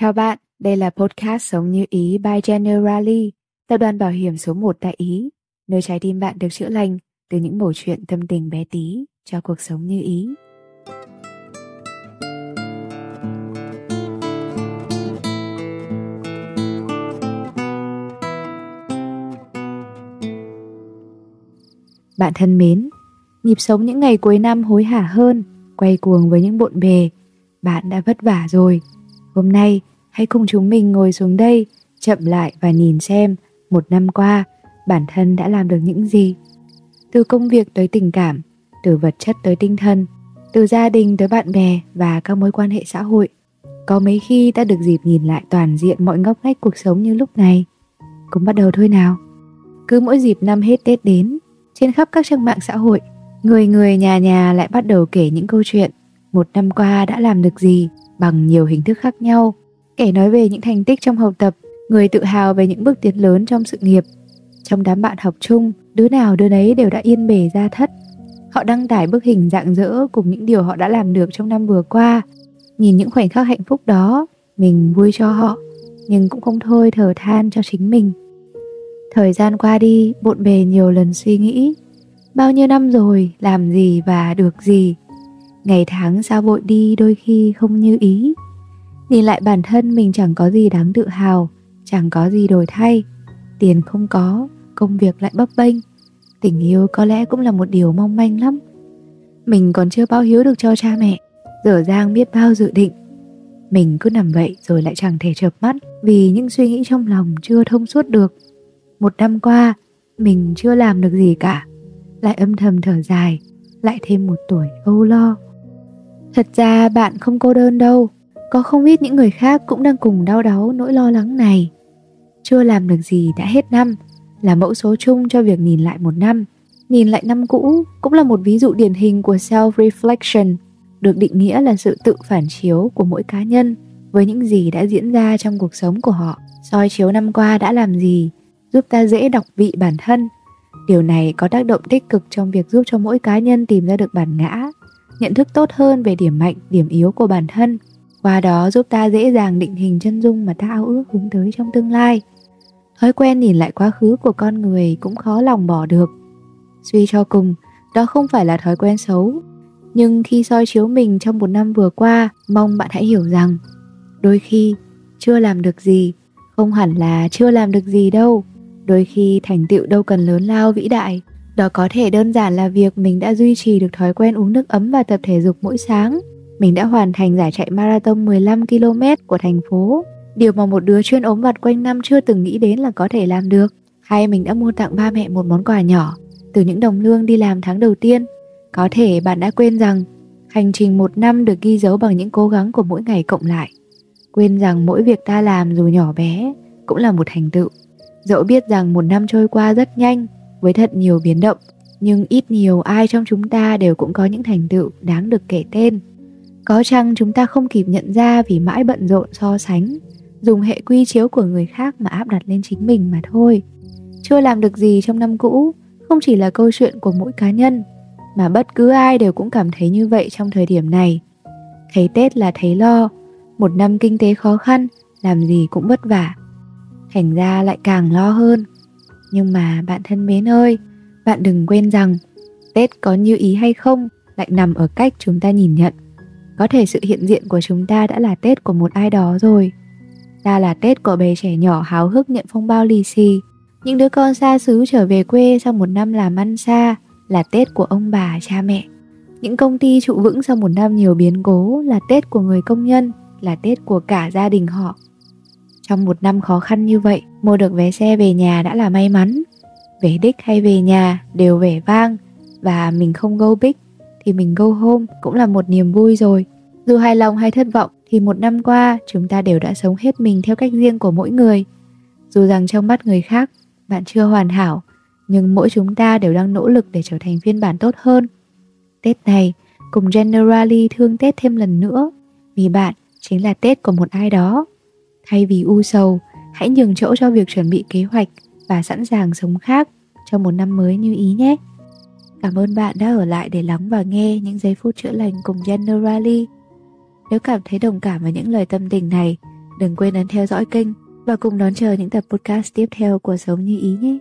Chào bạn, đây là podcast Sống Như Ý by Generali, tập đoàn bảo hiểm số 1 tại Ý, nơi trái tim bạn được chữa lành từ những mẩu chuyện tâm tình bé tí cho cuộc sống như ý. Bạn thân mến, nhịp sống những ngày cuối năm hối hả hơn, quay cuồng với những bộn bề. Bạn đã vất vả rồi. Hôm nay, hãy cùng chúng mình ngồi xuống đây, chậm lại và nhìn xem một năm qua bản thân đã làm được những gì. Từ công việc tới tình cảm, từ vật chất tới tinh thần, từ gia đình tới bạn bè và các mối quan hệ xã hội. Có mấy khi ta được dịp nhìn lại toàn diện mọi ngóc ngách cuộc sống như lúc này. Cũng bắt đầu thôi nào. Cứ mỗi dịp năm hết Tết đến, trên khắp các trang mạng xã hội, người người nhà nhà lại bắt đầu kể những câu chuyện một năm qua đã làm được gì bằng nhiều hình thức khác nhau. Kẻ nói về những thành tích trong học tập, người tự hào về những bước tiến lớn trong sự nghiệp. Trong đám bạn học chung, đứa nào đứa nấy đều đã yên bề ra thất. Họ đăng tải bức hình dạng dỡ cùng những điều họ đã làm được trong năm vừa qua. Nhìn những khoảnh khắc hạnh phúc đó, mình vui cho họ, nhưng cũng không thôi thở than cho chính mình. Thời gian qua đi, bộn bề nhiều lần suy nghĩ Bao nhiêu năm rồi, làm gì và được gì Ngày tháng sao vội đi đôi khi không như ý. Nhìn lại bản thân mình chẳng có gì đáng tự hào Chẳng có gì đổi thay. Tiền không có, công việc lại bấp bênh. Tình yêu có lẽ cũng là một điều mong manh lắm. Mình còn chưa báo hiếu được cho cha mẹ Dở dang biết bao dự định. Mình cứ nằm vậy rồi lại chẳng thể chợp mắt Vì những suy nghĩ trong lòng chưa thông suốt được. Một năm qua, mình chưa làm được gì cả. Lại âm thầm thở dài, lại thêm một tuổi âu lo. Thật ra bạn không cô đơn đâu, có không ít những người khác cũng đang cùng đau đáu nỗi lo lắng này. Chưa làm được gì đã hết năm, là mẫu số chung cho việc nhìn lại một năm. Nhìn lại năm cũ cũng là một ví dụ điển hình của self-reflection, được định nghĩa là sự tự phản chiếu của mỗi cá nhân với những gì đã diễn ra trong cuộc sống của họ. soi chiếu năm qua đã làm gì, giúp ta dễ đọc vị bản thân. Điều này có tác động tích cực trong việc giúp cho mỗi cá nhân tìm ra được bản ngã, nhận thức tốt hơn về điểm mạnh, điểm yếu của bản thân. Qua đó giúp ta dễ dàng định hình chân dung mà ta ao ước hướng tới trong tương lai. Thói quen nhìn lại quá khứ của con người cũng khó lòng bỏ được. Suy cho cùng, đó không phải là thói quen xấu. Nhưng khi soi chiếu mình trong một năm vừa qua, mong bạn hãy hiểu rằng đôi khi chưa làm được gì, không hẳn là chưa làm được gì đâu đôi khi thành tựu đâu cần lớn lao vĩ đại đó có thể đơn giản là việc mình đã duy trì được thói quen uống nước ấm và tập thể dục mỗi sáng. Mình đã hoàn thành giải chạy marathon 15 km của thành phố. Điều mà một đứa chuyên ốm vặt quanh năm chưa từng nghĩ đến là có thể làm được. Hay mình đã mua tặng ba mẹ một món quà nhỏ, từ những đồng lương đi làm tháng đầu tiên. Có thể bạn đã quên rằng, hành trình một năm được ghi dấu bằng những cố gắng của mỗi ngày cộng lại. Quên rằng mỗi việc ta làm dù nhỏ bé cũng là một thành tựu. Dẫu biết rằng một năm trôi qua rất nhanh với thật nhiều biến động, nhưng ít nhiều ai trong chúng ta đều cũng có những thành tựu đáng được kể tên. Có chăng chúng ta không kịp nhận ra vì mãi bận rộn so sánh, dùng hệ quy chiếu của người khác mà áp đặt lên chính mình mà thôi. Chưa làm được gì trong năm cũ không chỉ là câu chuyện của mỗi cá nhân, mà bất cứ ai đều cũng cảm thấy như vậy trong thời điểm này. Thấy Tết là thấy lo, một năm kinh tế khó khăn, làm gì cũng vất vả thành ra lại càng lo hơn nhưng mà bạn thân mến ơi, bạn đừng quên rằng tết có như ý hay không lại nằm ở cách chúng ta nhìn nhận. Có thể sự hiện diện của chúng ta đã là tết của một ai đó rồi. Ta là tết của bé trẻ nhỏ háo hức nhận phong bao lì xì. Những đứa con xa xứ trở về quê sau một năm làm ăn xa là tết của ông bà, cha mẹ. Những công ty trụ vững sau một năm nhiều biến cố là tết của người công nhân, là tết của cả gia đình họ trong một năm khó khăn như vậy, mua được vé xe về nhà đã là may mắn. Về đích hay về nhà đều vẻ vang và mình không go big thì mình go home cũng là một niềm vui rồi. Dù hài lòng hay thất vọng thì một năm qua chúng ta đều đã sống hết mình theo cách riêng của mỗi người. Dù rằng trong mắt người khác bạn chưa hoàn hảo, nhưng mỗi chúng ta đều đang nỗ lực để trở thành phiên bản tốt hơn. Tết này, cùng Generally thương Tết thêm lần nữa, vì bạn chính là Tết của một ai đó. Thay vì u sầu, hãy nhường chỗ cho việc chuẩn bị kế hoạch và sẵn sàng sống khác cho một năm mới như ý nhé. Cảm ơn bạn đã ở lại để lắng và nghe những giây phút chữa lành cùng Generali. Nếu cảm thấy đồng cảm với những lời tâm tình này, Đừng quên ấn theo dõi kênh và cùng đón chờ những tập podcast tiếp theo của Sống Như Ý nhé.